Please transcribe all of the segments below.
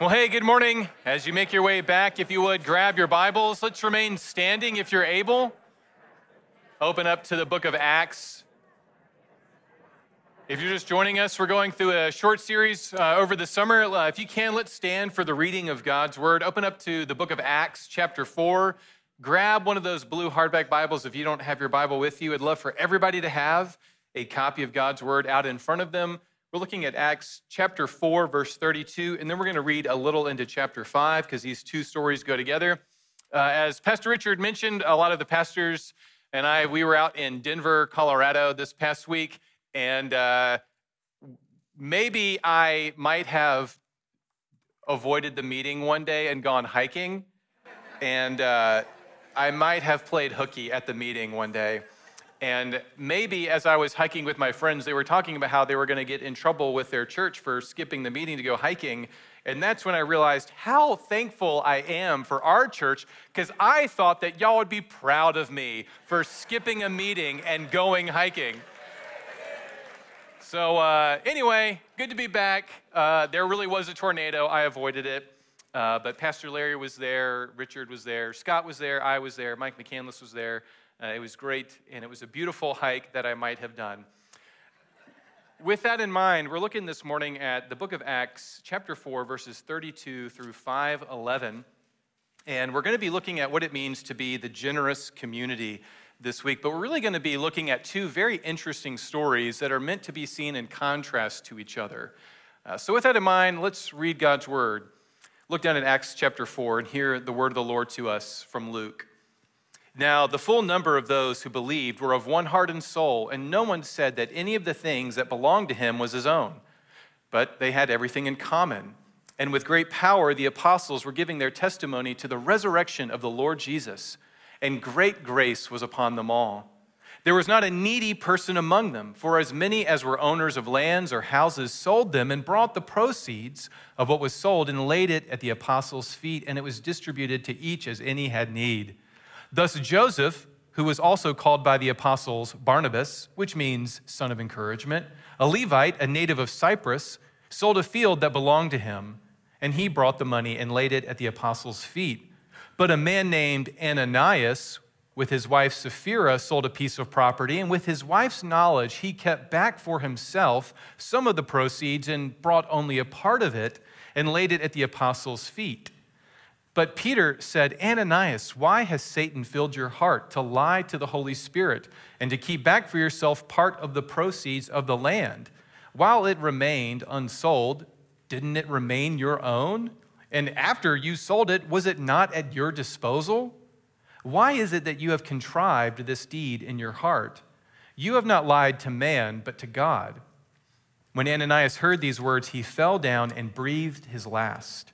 Well, hey, good morning. As you make your way back, if you would, grab your Bibles. Let's remain standing if you're able. Open up to the book of Acts. If you're just joining us, we're going through a short series uh, over the summer. Uh, if you can, let's stand for the reading of God's Word. Open up to the book of Acts, chapter 4. Grab one of those blue hardback Bibles if you don't have your Bible with you. I'd love for everybody to have a copy of God's Word out in front of them. We're looking at Acts chapter 4, verse 32, and then we're going to read a little into chapter 5 because these two stories go together. Uh, as Pastor Richard mentioned, a lot of the pastors and I, we were out in Denver, Colorado this past week, and uh, maybe I might have avoided the meeting one day and gone hiking, and uh, I might have played hooky at the meeting one day. And maybe as I was hiking with my friends, they were talking about how they were going to get in trouble with their church for skipping the meeting to go hiking. And that's when I realized how thankful I am for our church because I thought that y'all would be proud of me for skipping a meeting and going hiking. So, uh, anyway, good to be back. Uh, there really was a tornado. I avoided it. Uh, but Pastor Larry was there, Richard was there, Scott was there, I was there, Mike McCandless was there. Uh, it was great, and it was a beautiful hike that I might have done. With that in mind, we're looking this morning at the book of Acts, chapter 4, verses 32 through 511. And we're going to be looking at what it means to be the generous community this week. But we're really going to be looking at two very interesting stories that are meant to be seen in contrast to each other. Uh, so, with that in mind, let's read God's word. Look down at Acts chapter 4 and hear the word of the Lord to us from Luke. Now, the full number of those who believed were of one heart and soul, and no one said that any of the things that belonged to him was his own, but they had everything in common. And with great power, the apostles were giving their testimony to the resurrection of the Lord Jesus, and great grace was upon them all. There was not a needy person among them, for as many as were owners of lands or houses sold them and brought the proceeds of what was sold and laid it at the apostles' feet, and it was distributed to each as any had need. Thus, Joseph, who was also called by the apostles Barnabas, which means son of encouragement, a Levite, a native of Cyprus, sold a field that belonged to him, and he brought the money and laid it at the apostles' feet. But a man named Ananias, with his wife Sapphira, sold a piece of property, and with his wife's knowledge, he kept back for himself some of the proceeds and brought only a part of it and laid it at the apostles' feet. But Peter said, Ananias, why has Satan filled your heart to lie to the Holy Spirit and to keep back for yourself part of the proceeds of the land? While it remained unsold, didn't it remain your own? And after you sold it, was it not at your disposal? Why is it that you have contrived this deed in your heart? You have not lied to man, but to God. When Ananias heard these words, he fell down and breathed his last.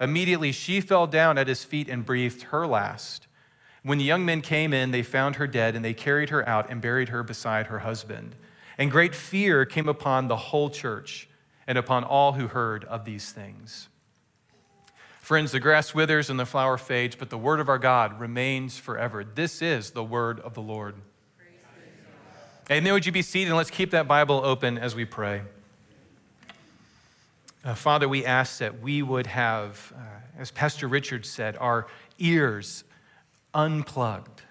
Immediately she fell down at his feet and breathed her last. When the young men came in, they found her dead, and they carried her out and buried her beside her husband. And great fear came upon the whole church and upon all who heard of these things. Friends, the grass withers and the flower fades, but the word of our God remains forever. This is the word of the Lord. Then would you be seated and let's keep that Bible open as we pray. Uh, Father, we ask that we would have, uh, as Pastor Richard said, our ears unplugged.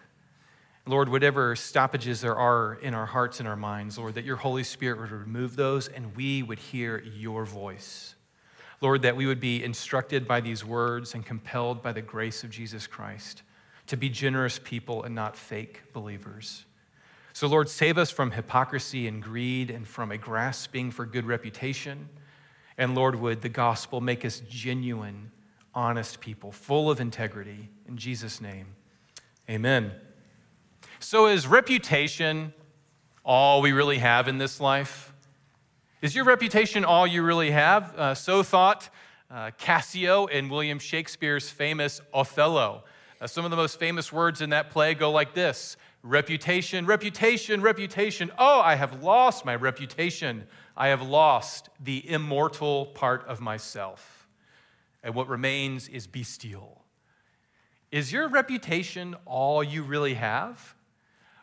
Lord, whatever stoppages there are in our hearts and our minds, Lord, that your Holy Spirit would remove those and we would hear your voice. Lord, that we would be instructed by these words and compelled by the grace of Jesus Christ to be generous people and not fake believers. So, Lord, save us from hypocrisy and greed and from a grasping for good reputation and Lord, would the gospel make us genuine, honest people, full of integrity. In Jesus' name, amen. So, is reputation all we really have in this life? Is your reputation all you really have? Uh, so thought uh, Cassio in William Shakespeare's famous Othello. Uh, some of the most famous words in that play go like this reputation, reputation, reputation. Oh, I have lost my reputation. I have lost the immortal part of myself. And what remains is bestial. Is your reputation all you really have?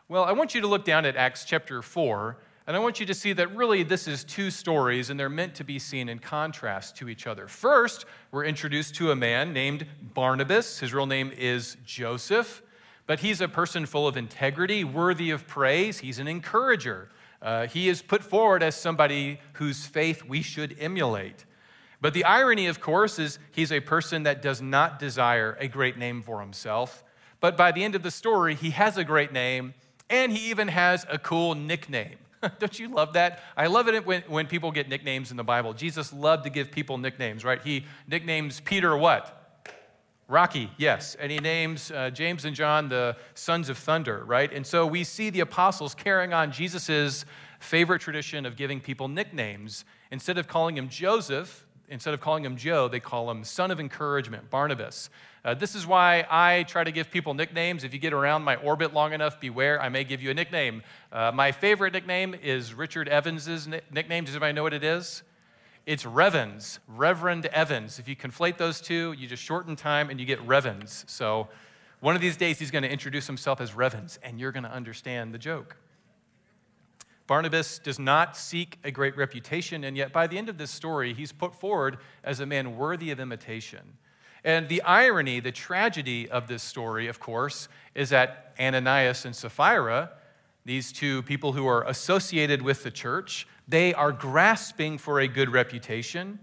Well, I want you to look down at Acts chapter 4 and I want you to see that really this is two stories, and they're meant to be seen in contrast to each other. First, we're introduced to a man named Barnabas. His real name is Joseph, but he's a person full of integrity, worthy of praise. He's an encourager. Uh, he is put forward as somebody whose faith we should emulate. But the irony, of course, is he's a person that does not desire a great name for himself. But by the end of the story, he has a great name, and he even has a cool nickname. Don't you love that? I love it when, when people get nicknames in the Bible. Jesus loved to give people nicknames, right? He nicknames Peter what? Rocky, yes. And he names uh, James and John the sons of thunder, right? And so we see the apostles carrying on Jesus' favorite tradition of giving people nicknames. Instead of calling him Joseph, instead of calling him Joe, they call him son of encouragement, Barnabas. Uh, this is why I try to give people nicknames. If you get around my orbit long enough, beware, I may give you a nickname. Uh, my favorite nickname is Richard Evans's nickname. Does anybody know what it is? It's Revens, Reverend Evans. If you conflate those two, you just shorten time and you get Revens. So one of these days, he's going to introduce himself as Revens, and you're going to understand the joke. Barnabas does not seek a great reputation, and yet by the end of this story, he's put forward as a man worthy of imitation. And the irony, the tragedy of this story, of course, is that Ananias and Sapphira, these two people who are associated with the church, they are grasping for a good reputation.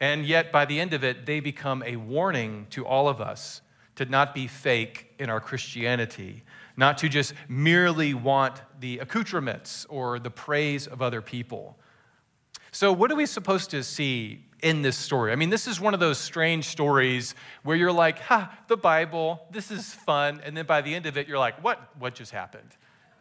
And yet, by the end of it, they become a warning to all of us to not be fake in our Christianity, not to just merely want the accoutrements or the praise of other people. So, what are we supposed to see in this story. I mean, this is one of those strange stories where you're like, ha, the Bible, this is fun. And then by the end of it, you're like, what, what just happened?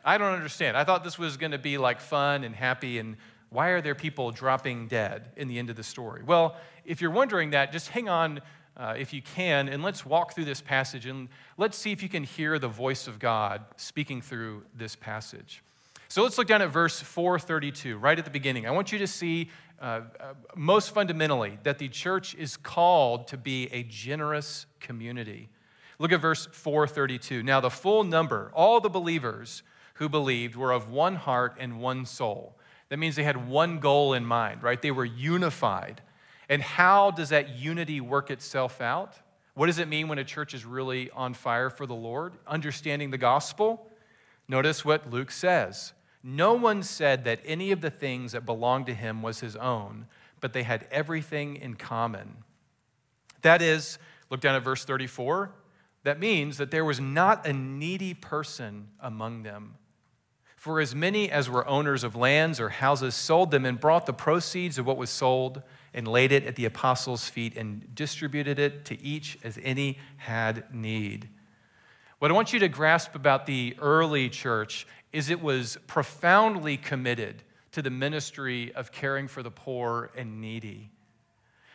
I don't understand. I thought this was going to be like fun and happy. And why are there people dropping dead in the end of the story? Well, if you're wondering that, just hang on uh, if you can, and let's walk through this passage and let's see if you can hear the voice of God speaking through this passage. So let's look down at verse 432, right at the beginning. I want you to see uh, uh, most fundamentally, that the church is called to be a generous community. Look at verse 432. Now, the full number, all the believers who believed, were of one heart and one soul. That means they had one goal in mind, right? They were unified. And how does that unity work itself out? What does it mean when a church is really on fire for the Lord? Understanding the gospel? Notice what Luke says. No one said that any of the things that belonged to him was his own, but they had everything in common. That is, look down at verse 34. That means that there was not a needy person among them. For as many as were owners of lands or houses sold them and brought the proceeds of what was sold and laid it at the apostles' feet and distributed it to each as any had need. What I want you to grasp about the early church is it was profoundly committed to the ministry of caring for the poor and needy.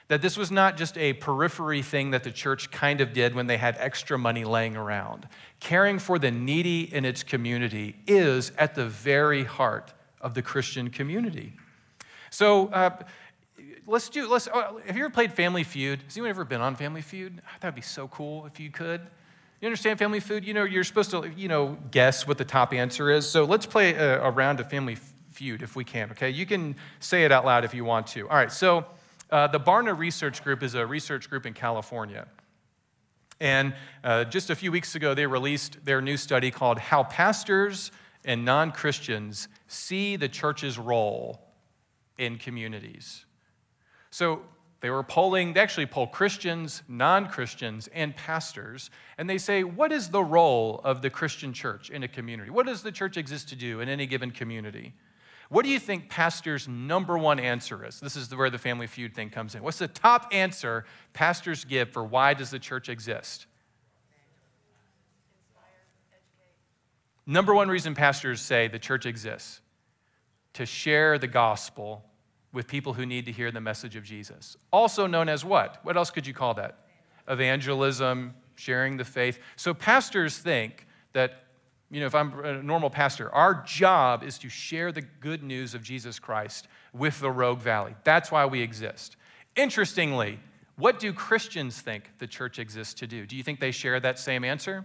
That this was not just a periphery thing that the church kind of did when they had extra money laying around. Caring for the needy in its community is at the very heart of the Christian community. So, uh, let's do, let's, uh, have you ever played Family Feud? Has anyone ever been on Family Feud? That'd be so cool if you could. You understand Family Feud? You know, you're supposed to, you know, guess what the top answer is. So let's play a, a round of Family Feud if we can, okay? You can say it out loud if you want to. All right, so uh, the Barna Research Group is a research group in California. And uh, just a few weeks ago, they released their new study called How Pastors and Non Christians See the Church's Role in Communities. So, they were polling, they actually poll Christians, non Christians, and pastors, and they say, What is the role of the Christian church in a community? What does the church exist to do in any given community? What do you think pastors' number one answer is? This is where the family feud thing comes in. What's the top answer pastors give for why does the church exist? Number one reason pastors say the church exists to share the gospel with people who need to hear the message of Jesus. Also known as what? What else could you call that? Evangelism, sharing the faith. So pastors think that, you know, if I'm a normal pastor, our job is to share the good news of Jesus Christ with the Rogue Valley. That's why we exist. Interestingly, what do Christians think the church exists to do? Do you think they share that same answer?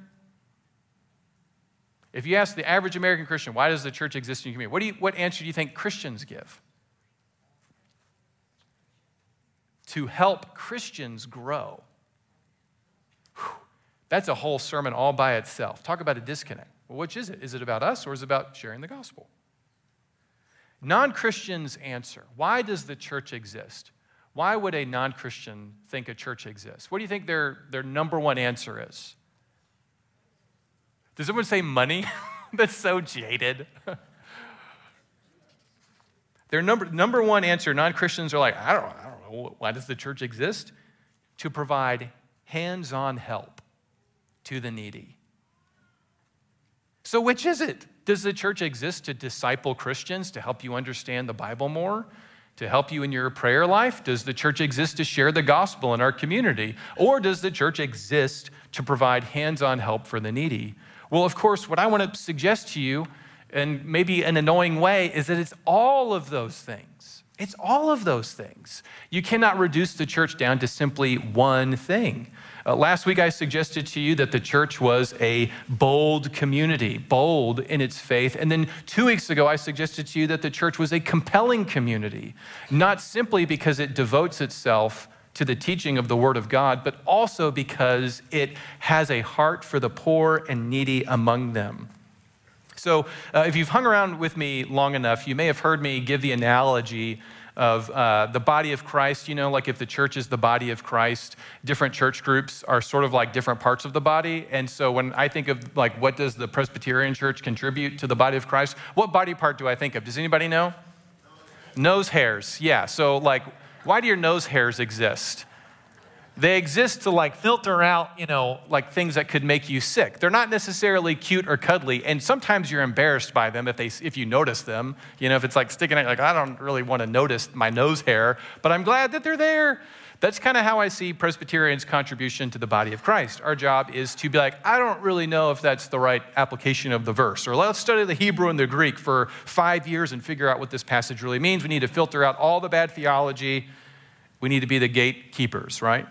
If you ask the average American Christian, why does the church exist in your community? What, do you, what answer do you think Christians give? To help Christians grow. Whew. That's a whole sermon all by itself. Talk about a disconnect. Well, which is it? Is it about us or is it about sharing the gospel? Non Christians answer why does the church exist? Why would a non Christian think a church exists? What do you think their, their number one answer is? Does someone say money? That's so jaded. Their number, number one answer, non Christians are like, I don't, I don't know, why does the church exist? To provide hands on help to the needy. So, which is it? Does the church exist to disciple Christians, to help you understand the Bible more? To help you in your prayer life? Does the church exist to share the gospel in our community? Or does the church exist to provide hands on help for the needy? Well, of course, what I want to suggest to you, and maybe an annoying way, is that it's all of those things. It's all of those things. You cannot reduce the church down to simply one thing. Uh, last week, I suggested to you that the church was a bold community, bold in its faith. And then two weeks ago, I suggested to you that the church was a compelling community, not simply because it devotes itself to the teaching of the Word of God, but also because it has a heart for the poor and needy among them. So, uh, if you've hung around with me long enough, you may have heard me give the analogy of uh, the body of Christ. You know, like if the church is the body of Christ, different church groups are sort of like different parts of the body. And so, when I think of like what does the Presbyterian church contribute to the body of Christ, what body part do I think of? Does anybody know? Nose hairs. Yeah. So, like, why do your nose hairs exist? They exist to like filter out, you know, like things that could make you sick. They're not necessarily cute or cuddly, and sometimes you're embarrassed by them if they if you notice them. You know, if it's like sticking out, like I don't really want to notice my nose hair, but I'm glad that they're there. That's kind of how I see Presbyterians' contribution to the body of Christ. Our job is to be like, I don't really know if that's the right application of the verse, or let's study the Hebrew and the Greek for five years and figure out what this passage really means. We need to filter out all the bad theology. We need to be the gatekeepers, right?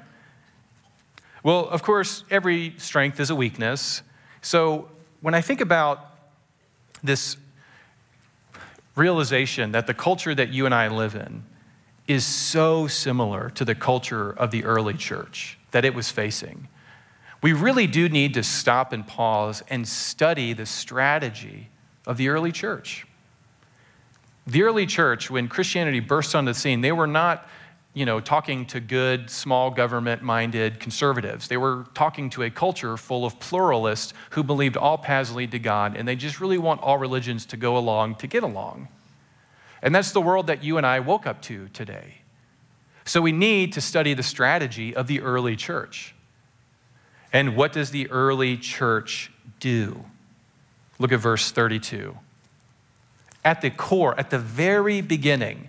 Well, of course, every strength is a weakness. So when I think about this realization that the culture that you and I live in is so similar to the culture of the early church that it was facing. We really do need to stop and pause and study the strategy of the early church. The early church, when Christianity burst on the scene, they were not you know, talking to good, small government minded conservatives. They were talking to a culture full of pluralists who believed all paths lead to God, and they just really want all religions to go along to get along. And that's the world that you and I woke up to today. So we need to study the strategy of the early church. And what does the early church do? Look at verse 32. At the core, at the very beginning,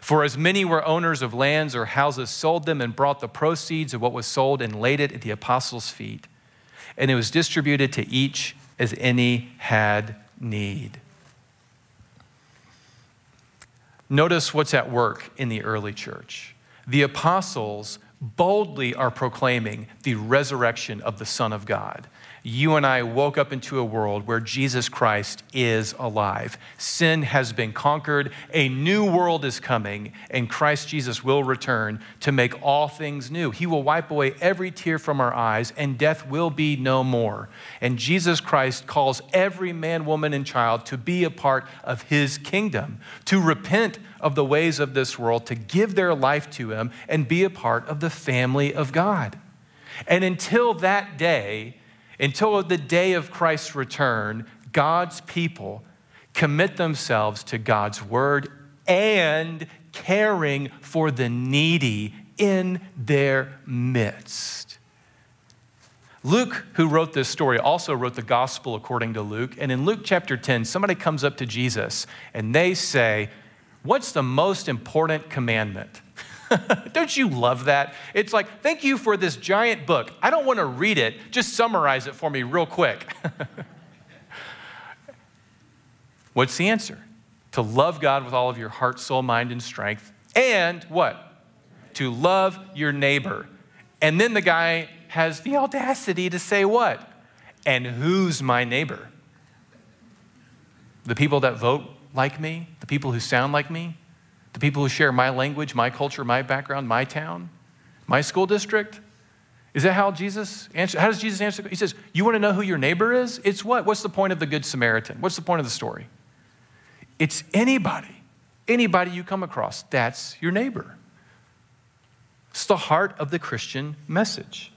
For as many were owners of lands or houses, sold them and brought the proceeds of what was sold and laid it at the apostles' feet. And it was distributed to each as any had need. Notice what's at work in the early church. The apostles boldly are proclaiming the resurrection of the Son of God. You and I woke up into a world where Jesus Christ is alive. Sin has been conquered, a new world is coming, and Christ Jesus will return to make all things new. He will wipe away every tear from our eyes, and death will be no more. And Jesus Christ calls every man, woman, and child to be a part of his kingdom, to repent of the ways of this world, to give their life to him, and be a part of the family of God. And until that day, until the day of Christ's return, God's people commit themselves to God's word and caring for the needy in their midst. Luke, who wrote this story, also wrote the gospel according to Luke. And in Luke chapter 10, somebody comes up to Jesus and they say, What's the most important commandment? don't you love that? It's like, thank you for this giant book. I don't want to read it, just summarize it for me real quick. What's the answer? To love God with all of your heart, soul, mind, and strength. And what? To love your neighbor. And then the guy has the audacity to say, What? And who's my neighbor? The people that vote like me? The people who sound like me? The people who share my language, my culture, my background, my town, my school district? Is that how Jesus answers? How does Jesus answer? He says, You want to know who your neighbor is? It's what? What's the point of the Good Samaritan? What's the point of the story? It's anybody. Anybody you come across, that's your neighbor. It's the heart of the Christian message.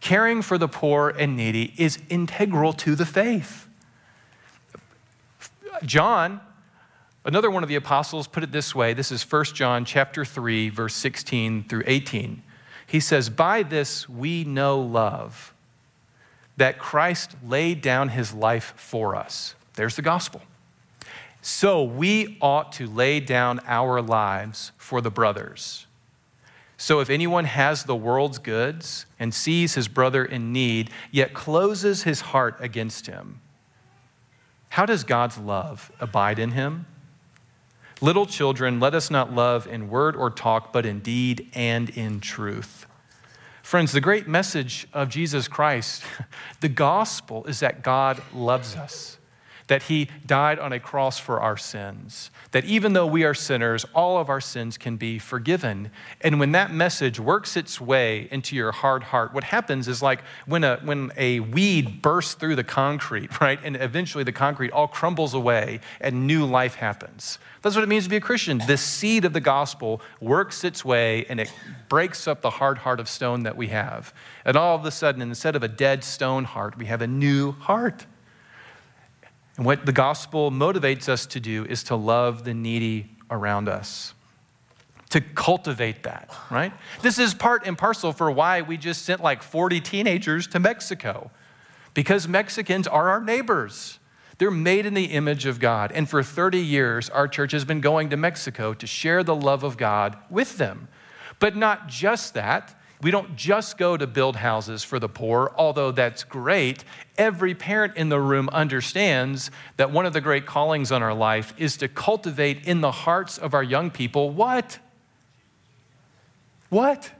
Caring for the poor and needy is integral to the faith. John Another one of the apostles put it this way. This is 1 John chapter 3 verse 16 through 18. He says, "By this we know love, that Christ laid down his life for us." There's the gospel. So we ought to lay down our lives for the brothers. So if anyone has the world's goods and sees his brother in need, yet closes his heart against him, how does God's love abide in him? Little children, let us not love in word or talk, but in deed and in truth. Friends, the great message of Jesus Christ, the gospel, is that God loves us that he died on a cross for our sins, that even though we are sinners, all of our sins can be forgiven. And when that message works its way into your hard heart, what happens is like when a, when a weed bursts through the concrete, right? And eventually the concrete all crumbles away and new life happens. That's what it means to be a Christian. The seed of the gospel works its way and it breaks up the hard heart of stone that we have. And all of a sudden, instead of a dead stone heart, we have a new heart. And what the gospel motivates us to do is to love the needy around us, to cultivate that, right? This is part and parcel for why we just sent like 40 teenagers to Mexico, because Mexicans are our neighbors. They're made in the image of God. And for 30 years, our church has been going to Mexico to share the love of God with them. But not just that, we don't just go to build houses for the poor, although that's great. Every parent in the room understands that one of the great callings on our life is to cultivate in the hearts of our young people what? What?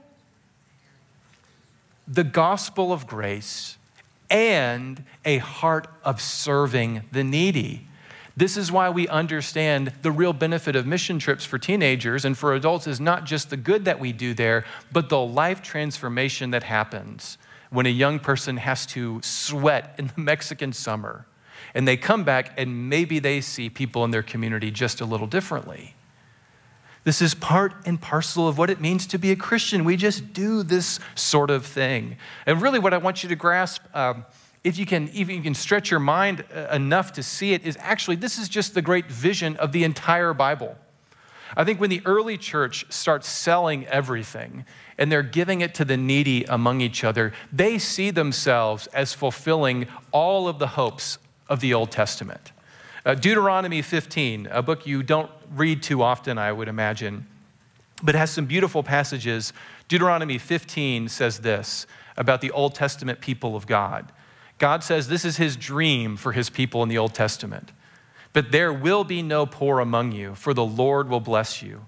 The gospel of grace and a heart of serving the needy. This is why we understand the real benefit of mission trips for teenagers and for adults is not just the good that we do there, but the life transformation that happens when a young person has to sweat in the Mexican summer and they come back and maybe they see people in their community just a little differently. This is part and parcel of what it means to be a Christian. We just do this sort of thing. And really, what I want you to grasp. Um, if you can even you can stretch your mind uh, enough to see it, is actually this is just the great vision of the entire Bible. I think when the early church starts selling everything and they're giving it to the needy among each other, they see themselves as fulfilling all of the hopes of the Old Testament. Uh, Deuteronomy 15, a book you don't read too often, I would imagine, but has some beautiful passages. Deuteronomy 15 says this about the Old Testament people of God. God says this is his dream for his people in the Old Testament. But there will be no poor among you, for the Lord will bless you.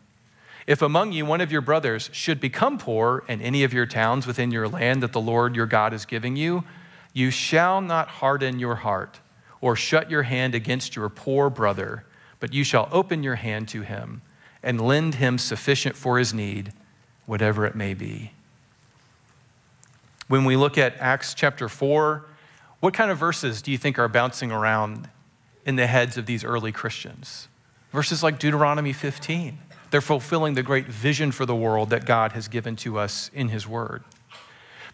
If among you one of your brothers should become poor in any of your towns within your land that the Lord your God is giving you, You shall not harden your heart or shut your hand against your poor brother, but you shall open your hand to him and lend him sufficient for his need, whatever it may be. When we look at Acts chapter 4, what kind of verses do you think are bouncing around in the heads of these early Christians? Verses like Deuteronomy 15. They're fulfilling the great vision for the world that God has given to us in His Word.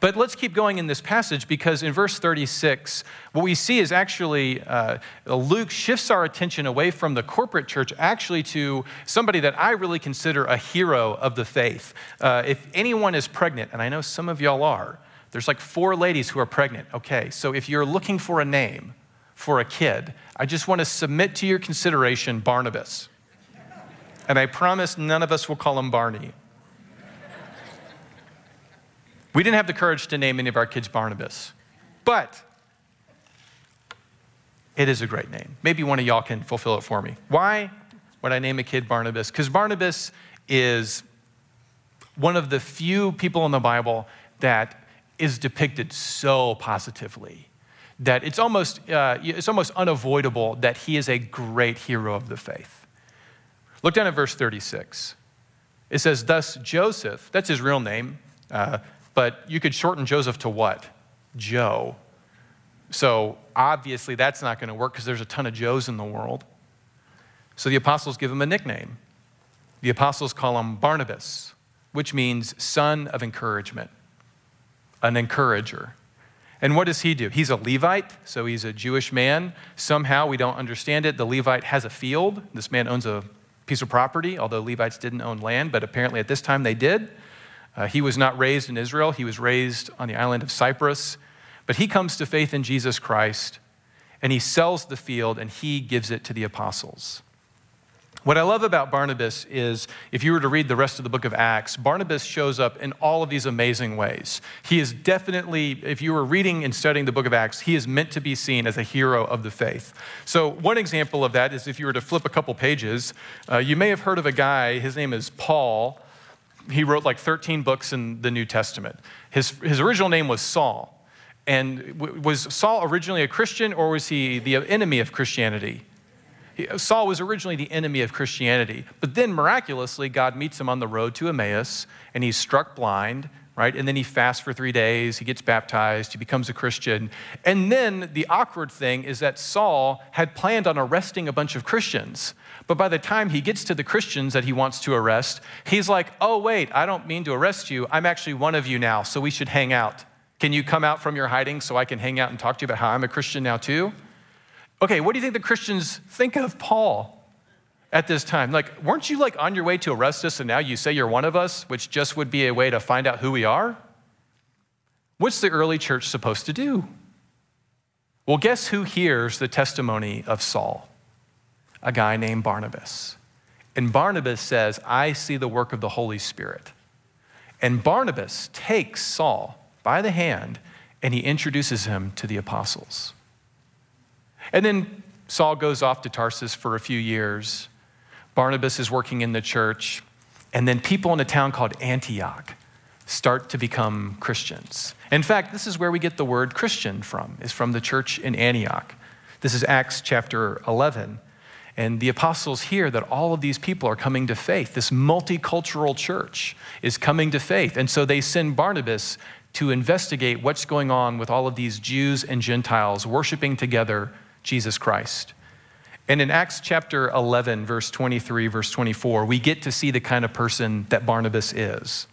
But let's keep going in this passage because in verse 36, what we see is actually uh, Luke shifts our attention away from the corporate church actually to somebody that I really consider a hero of the faith. Uh, if anyone is pregnant, and I know some of y'all are, there's like four ladies who are pregnant. Okay, so if you're looking for a name for a kid, I just want to submit to your consideration Barnabas. And I promise none of us will call him Barney. We didn't have the courage to name any of our kids Barnabas, but it is a great name. Maybe one of y'all can fulfill it for me. Why would I name a kid Barnabas? Because Barnabas is one of the few people in the Bible that is depicted so positively that it's almost, uh, it's almost unavoidable that he is a great hero of the faith. Look down at verse 36. It says, Thus Joseph, that's his real name, uh, but you could shorten Joseph to what? Joe. So obviously that's not going to work because there's a ton of Joes in the world. So the apostles give him a nickname. The apostles call him Barnabas, which means son of encouragement an encourager. And what does he do? He's a Levite, so he's a Jewish man. Somehow, we don't understand it. The Levite has a field. This man owns a piece of property, although Levites didn't own land, but apparently at this time they did. Uh, he was not raised in Israel, he was raised on the island of Cyprus. But he comes to faith in Jesus Christ, and he sells the field and he gives it to the apostles. What I love about Barnabas is if you were to read the rest of the book of Acts, Barnabas shows up in all of these amazing ways. He is definitely, if you were reading and studying the book of Acts, he is meant to be seen as a hero of the faith. So, one example of that is if you were to flip a couple pages, uh, you may have heard of a guy, his name is Paul. He wrote like 13 books in the New Testament. His, his original name was Saul. And was Saul originally a Christian or was he the enemy of Christianity? Saul was originally the enemy of Christianity, but then miraculously, God meets him on the road to Emmaus, and he's struck blind, right? And then he fasts for three days, he gets baptized, he becomes a Christian. And then the awkward thing is that Saul had planned on arresting a bunch of Christians. But by the time he gets to the Christians that he wants to arrest, he's like, oh, wait, I don't mean to arrest you. I'm actually one of you now, so we should hang out. Can you come out from your hiding so I can hang out and talk to you about how I'm a Christian now, too? Okay, what do you think the Christians think of Paul at this time? Like, weren't you like on your way to arrest us and now you say you're one of us, which just would be a way to find out who we are? What's the early church supposed to do? Well, guess who hears the testimony of Saul? A guy named Barnabas. And Barnabas says, I see the work of the Holy Spirit. And Barnabas takes Saul by the hand and he introduces him to the apostles. And then Saul goes off to Tarsus for a few years. Barnabas is working in the church. And then people in a town called Antioch start to become Christians. In fact, this is where we get the word Christian from, is from the church in Antioch. This is Acts chapter 11. And the apostles hear that all of these people are coming to faith. This multicultural church is coming to faith. And so they send Barnabas to investigate what's going on with all of these Jews and Gentiles worshiping together Jesus Christ. And in Acts chapter 11, verse 23, verse 24, we get to see the kind of person that Barnabas is.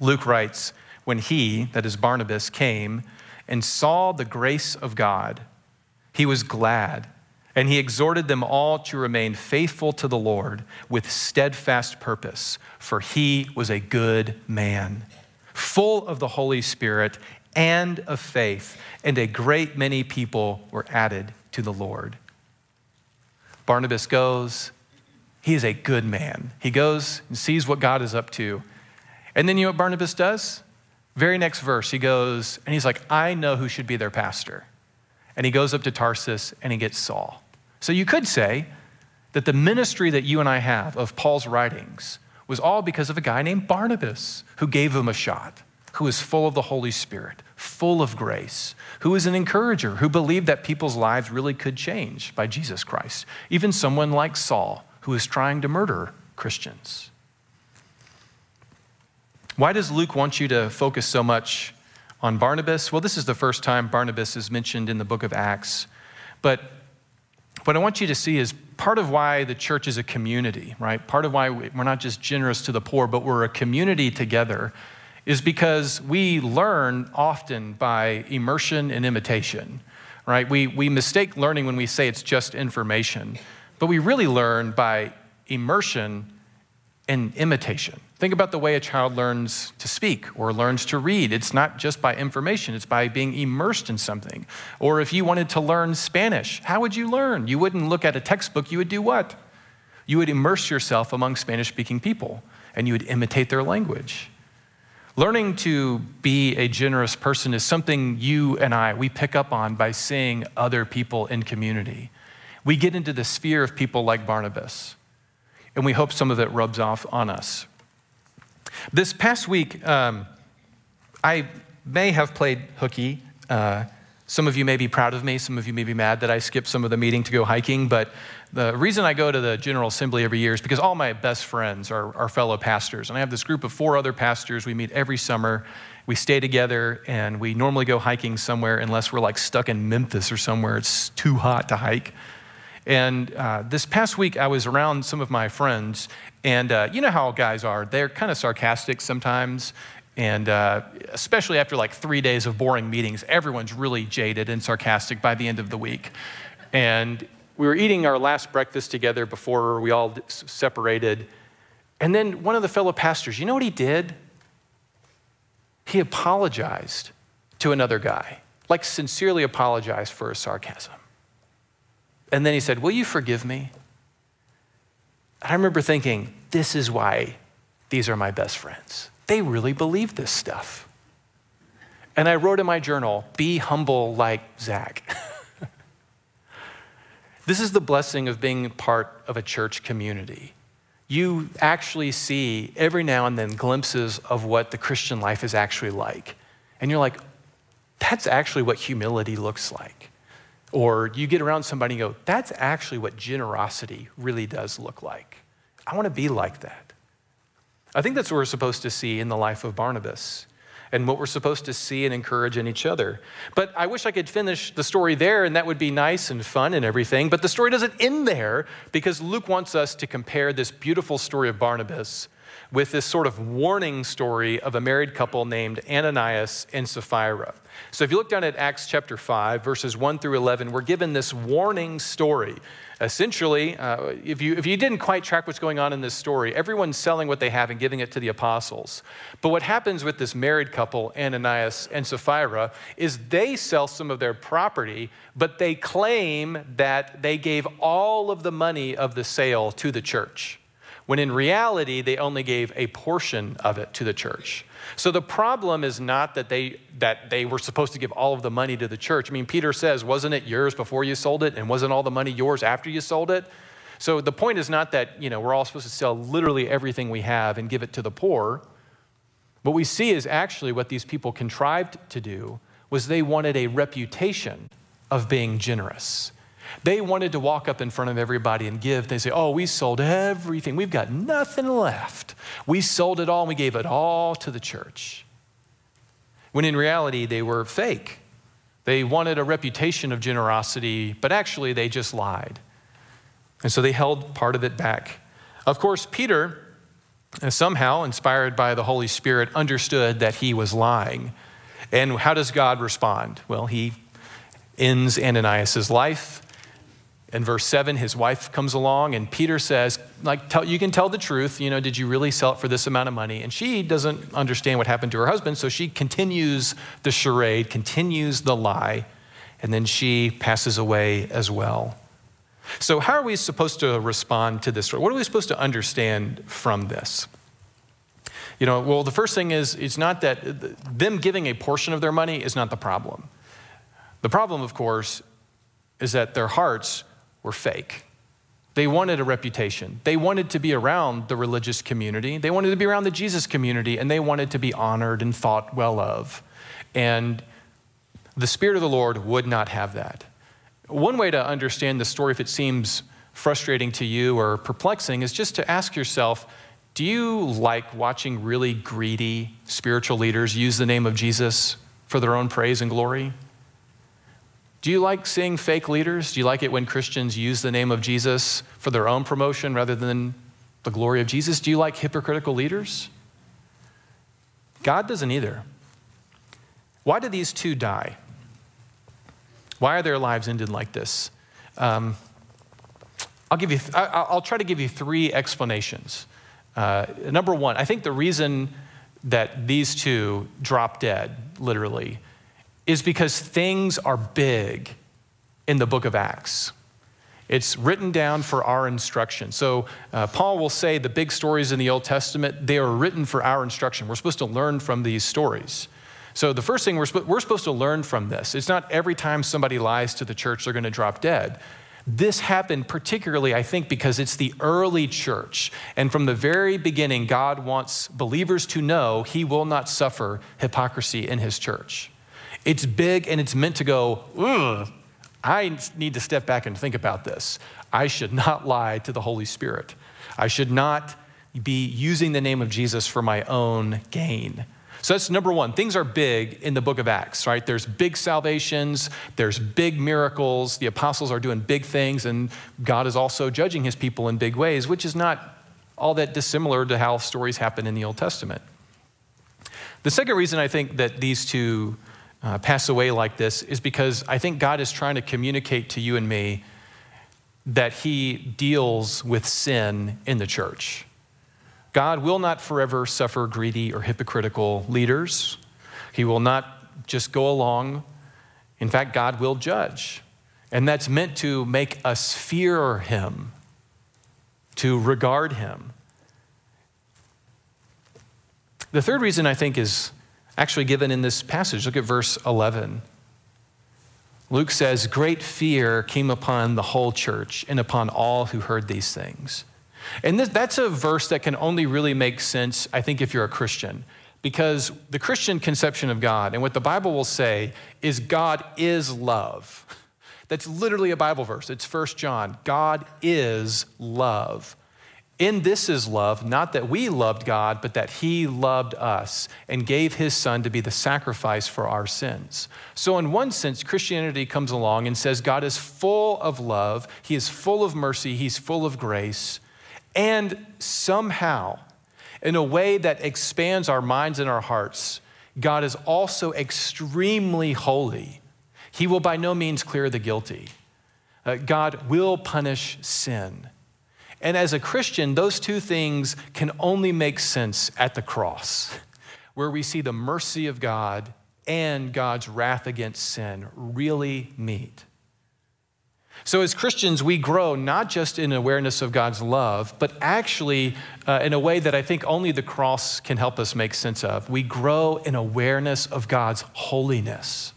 Luke writes, When he, that is Barnabas, came and saw the grace of God, he was glad, and he exhorted them all to remain faithful to the Lord with steadfast purpose, for he was a good man, full of the Holy Spirit and of faith, and a great many people were added to the Lord. Barnabas goes, he is a good man. He goes and sees what God is up to. And then you know what Barnabas does? Very next verse, he goes, and he's like, I know who should be their pastor. And he goes up to Tarsus and he gets Saul. So you could say that the ministry that you and I have of Paul's writings was all because of a guy named Barnabas who gave him a shot, who was full of the Holy Spirit, full of grace, who was an encourager, who believed that people's lives really could change by Jesus Christ. Even someone like Saul, who was trying to murder Christians. Why does Luke want you to focus so much on Barnabas? Well, this is the first time Barnabas is mentioned in the book of Acts. But what I want you to see is part of why the church is a community, right? Part of why we're not just generous to the poor, but we're a community together is because we learn often by immersion and imitation, right? We, we mistake learning when we say it's just information, but we really learn by immersion and imitation. Think about the way a child learns to speak or learns to read. It's not just by information, it's by being immersed in something. Or if you wanted to learn Spanish, how would you learn? You wouldn't look at a textbook, you would do what? You would immerse yourself among Spanish speaking people and you would imitate their language. Learning to be a generous person is something you and I, we pick up on by seeing other people in community. We get into the sphere of people like Barnabas, and we hope some of it rubs off on us. This past week, um, I may have played hooky. Uh, some of you may be proud of me, some of you may be mad that I skipped some of the meeting to go hiking, but the reason I go to the General Assembly every year is because all my best friends are, are fellow pastors. And I have this group of four other pastors. We meet every summer. We stay together and we normally go hiking somewhere unless we're like stuck in Memphis or somewhere. It's too hot to hike. And uh, this past week, I was around some of my friends, and uh, you know how guys are. They're kind of sarcastic sometimes. And uh, especially after like three days of boring meetings, everyone's really jaded and sarcastic by the end of the week. And we were eating our last breakfast together before we all separated. And then one of the fellow pastors, you know what he did? He apologized to another guy, like sincerely apologized for his sarcasm. And then he said, Will you forgive me? And I remember thinking, This is why these are my best friends. They really believe this stuff. And I wrote in my journal, Be humble like Zach. This is the blessing of being part of a church community. You actually see every now and then glimpses of what the Christian life is actually like. And you're like, that's actually what humility looks like. Or you get around somebody and go, that's actually what generosity really does look like. I want to be like that. I think that's what we're supposed to see in the life of Barnabas and what we're supposed to see and encourage in each other. But I wish I could finish the story there, and that would be nice and fun and everything. But the story doesn't end there because Luke wants us to compare this beautiful story of Barnabas with this sort of warning story of a married couple named Ananias and Sapphira. So if you look down at Acts chapter 5, verses 1 through 11, we're given this warning story Essentially, uh, if, you, if you didn't quite track what's going on in this story, everyone's selling what they have and giving it to the apostles. But what happens with this married couple, Ananias and Sapphira, is they sell some of their property, but they claim that they gave all of the money of the sale to the church, when in reality, they only gave a portion of it to the church. So the problem is not that they that they were supposed to give all of the money to the church. I mean, Peter says, "Wasn't it yours before you sold it, and wasn't all the money yours after you sold it?" So the point is not that you know we're all supposed to sell literally everything we have and give it to the poor. What we see is actually what these people contrived to do was they wanted a reputation of being generous. They wanted to walk up in front of everybody and give. They say, Oh, we sold everything. We've got nothing left. We sold it all and we gave it all to the church. When in reality, they were fake. They wanted a reputation of generosity, but actually, they just lied. And so they held part of it back. Of course, Peter, uh, somehow inspired by the Holy Spirit, understood that he was lying. And how does God respond? Well, he ends Ananias' life. In verse 7, his wife comes along, and Peter says, like, tell, you can tell the truth. You know, did you really sell it for this amount of money? And she doesn't understand what happened to her husband, so she continues the charade, continues the lie, and then she passes away as well. So, how are we supposed to respond to this story? What are we supposed to understand from this? You know, well, the first thing is, it's not that them giving a portion of their money is not the problem. The problem, of course, is that their hearts were fake. They wanted a reputation. They wanted to be around the religious community. They wanted to be around the Jesus community, and they wanted to be honored and thought well of. And The Spirit of the Lord would not have that. One way to understand the story, if it seems frustrating to you or perplexing, is just to ask yourself do you like watching really greedy spiritual leaders use the name of Jesus for their own praise and glory? Do you like seeing fake leaders? Do you like it when Christians use the name of Jesus for their own promotion rather than the glory of Jesus? Do you like hypocritical leaders? God doesn't either. Why did these two die? Why are their lives ended like this? Um, I'll, give you th- I'll try to give you three explanations. Uh, number one, I think the reason that these two drop dead, literally, is because things are big in the book of Acts. It's written down for our instruction. So, uh, Paul will say the big stories in the Old Testament, they are written for our instruction. We're supposed to learn from these stories. So, the first thing we're, we're supposed to learn from this, it's not every time somebody lies to the church, they're going to drop dead. This happened particularly, I think, because it's the early church. And from the very beginning, God wants believers to know he will not suffer hypocrisy in his church. It's big and it's meant to go, ugh, I need to step back and think about this. I should not lie to the Holy Spirit. I should not be using the name of Jesus for my own gain. So that's number one. Things are big in the book of Acts, right? There's big salvations, there's big miracles. The apostles are doing big things, and God is also judging his people in big ways, which is not all that dissimilar to how stories happen in the Old Testament. The second reason I think that these two uh, pass away like this is because I think God is trying to communicate to you and me that he deals with sin in the church. God will not forever suffer greedy or hypocritical leaders. He will not just go along. In fact, God will judge. And that's meant to make us fear him, to regard him. The third reason I think is actually given in this passage. Look at verse 11. Luke says, Great fear came upon the whole church and upon all who heard these things. And this, that's a verse that can only really make sense, I think, if you're a Christian. Because the Christian conception of God and what the Bible will say is God is love. That's literally a Bible verse. It's First John. God is love. In this is love, not that we loved God, but that He loved us and gave His Son to be the sacrifice for our sins. So, in one sense, Christianity comes along and says God is full of love, He is full of mercy, He's full of grace, and somehow, in a way that expands our minds and our hearts, God is also extremely holy. He will by no means clear the guilty. Uh, God will punish sin. And as a Christian, those two things can only make sense at the cross, where we see the mercy of God and God's wrath against sin really meet. So, as Christians, we grow not just in awareness of God's love, but actually uh, in a way that I think only the cross can help us make sense of. We grow in awareness of God's holiness.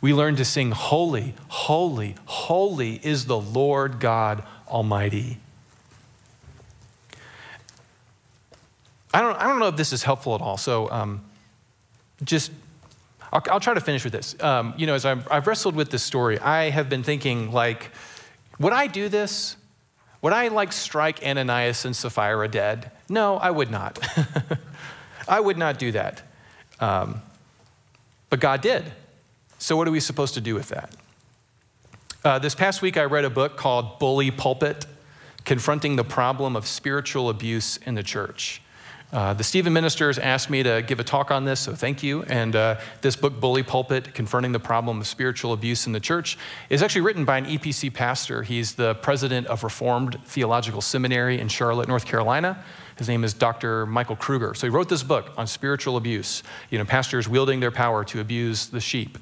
We learn to sing, Holy, holy, holy is the Lord God Almighty. I don't, I don't know if this is helpful at all. So, um, just I'll, I'll, try to finish with this. Um, you know, as I've, I've wrestled with this story, I have been thinking, like, would I do this? Would I like strike Ananias and Sapphira dead? No, I would not. I would not do that. Um, but God did. So, what are we supposed to do with that? Uh, this past week, I read a book called Bully Pulpit Confronting the Problem of Spiritual Abuse in the Church. Uh, the Stephen ministers asked me to give a talk on this, so thank you. And uh, this book, Bully Pulpit Confronting the Problem of Spiritual Abuse in the Church, is actually written by an EPC pastor. He's the president of Reformed Theological Seminary in Charlotte, North Carolina. His name is Dr. Michael Kruger. So he wrote this book on spiritual abuse, you know, pastors wielding their power to abuse the sheep.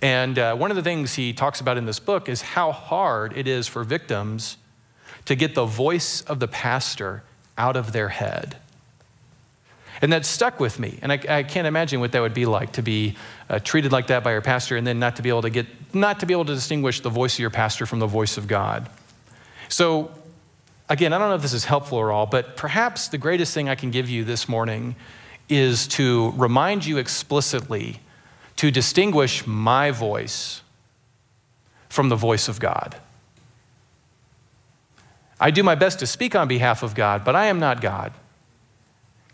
And uh, one of the things he talks about in this book is how hard it is for victims to get the voice of the pastor out of their head. And that stuck with me. And I, I, can't imagine what that would be like to be uh, treated like that by your pastor and then not to be able to get, not to be able to distinguish the voice of your pastor from the voice of God. So, again, I don't know if this is helpful or all, but perhaps the greatest thing I can give you this morning is to remind you explicitly to distinguish my voice from the voice of God. I do my best to speak on behalf of God, but I am not God.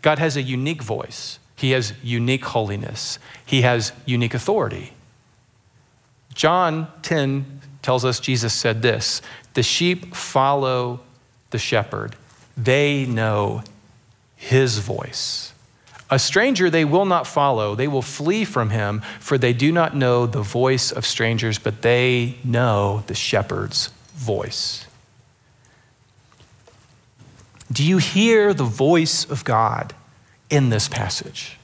God has a unique voice, He has unique holiness, He has unique authority. John 10 tells us Jesus said this The sheep follow the shepherd, they know His voice. A stranger they will not follow. They will flee from him, for they do not know the voice of strangers, but they know the shepherd's voice. Do you hear the voice of God in this passage?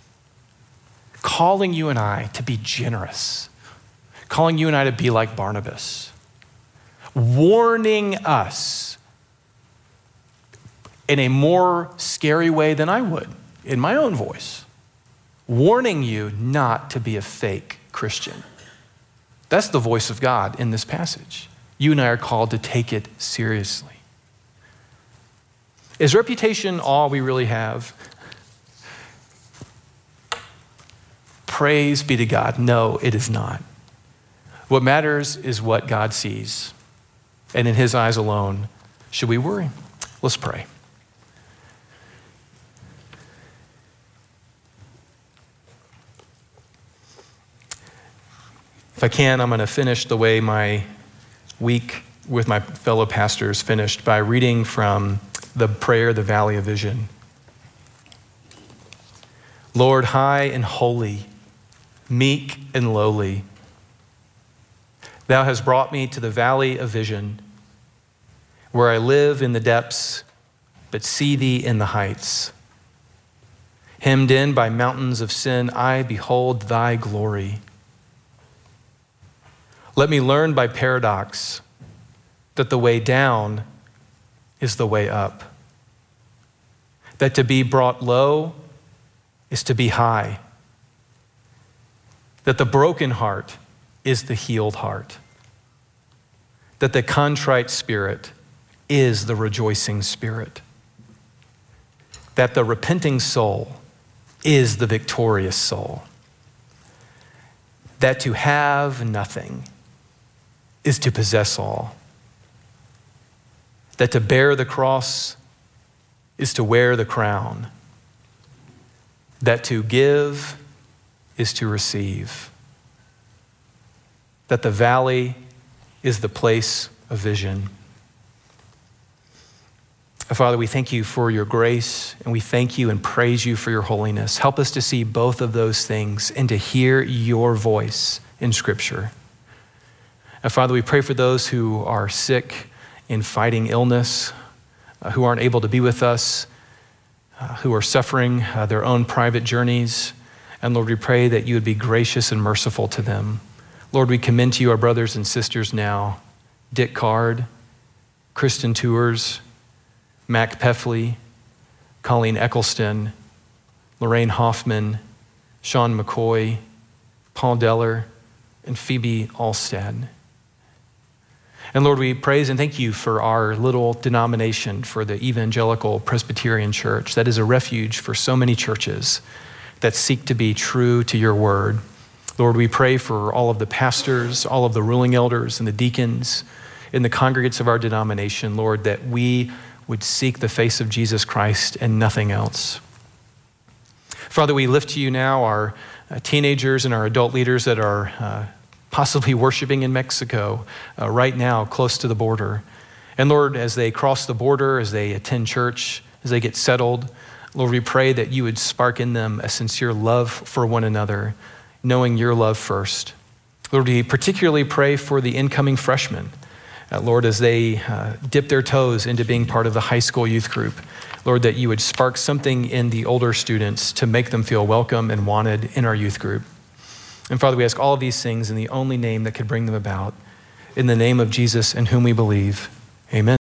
Calling you and I to be generous, calling you and I to be like Barnabas, warning us in a more scary way than I would in my own voice, warning you not to be a fake Christian. That's the voice of God in this passage. You and I are called to take it seriously. Is reputation all we really have? Praise be to God. No, it is not. What matters is what God sees. And in His eyes alone, should we worry? Let's pray. If I can, I'm going to finish the way my week with my fellow pastors finished by reading from the prayer, the Valley of Vision. Lord, high and holy, meek and lowly, thou hast brought me to the valley of vision, where I live in the depths, but see thee in the heights. Hemmed in by mountains of sin, I behold thy glory. Let me learn by paradox that the way down is the way up. That to be brought low is to be high. That the broken heart is the healed heart. That the contrite spirit is the rejoicing spirit. That the repenting soul is the victorious soul. That to have nothing is to possess all. That to bear the cross is to wear the crown. That to give is to receive. That the valley is the place of vision. Father, we thank you for your grace and we thank you and praise you for your holiness. Help us to see both of those things and to hear your voice in Scripture. And Father, we pray for those who are sick in fighting illness, uh, who aren't able to be with us, uh, who are suffering uh, their own private journeys. And Lord, we pray that you would be gracious and merciful to them. Lord, we commend to you our brothers and sisters now Dick Card, Kristen Tours, Mac Peffley, Colleen Eccleston, Lorraine Hoffman, Sean McCoy, Paul Deller, and Phoebe Alstad. And Lord, we praise and thank you for our little denomination, for the Evangelical Presbyterian Church. That is a refuge for so many churches that seek to be true to your word. Lord, we pray for all of the pastors, all of the ruling elders, and the deacons in the congregates of our denomination, Lord, that we would seek the face of Jesus Christ and nothing else. Father, we lift to you now our uh, teenagers and our adult leaders that are. Uh, possibly worshiping in Mexico uh, right now, close to the border. And Lord, as they cross the border, as they attend church, as they get settled, Lord, we pray that you would spark in them a sincere love for one another, knowing your love first. Lord, we particularly pray for the incoming freshmen. Uh, Lord, as they uh, dip their toes into being part of the high school youth group, Lord, that you would spark something in the older students to make them feel welcome and wanted in our youth group. And Father, we ask all these things in the only name that could bring them about, in the name of Jesus in whom we believe. Amen.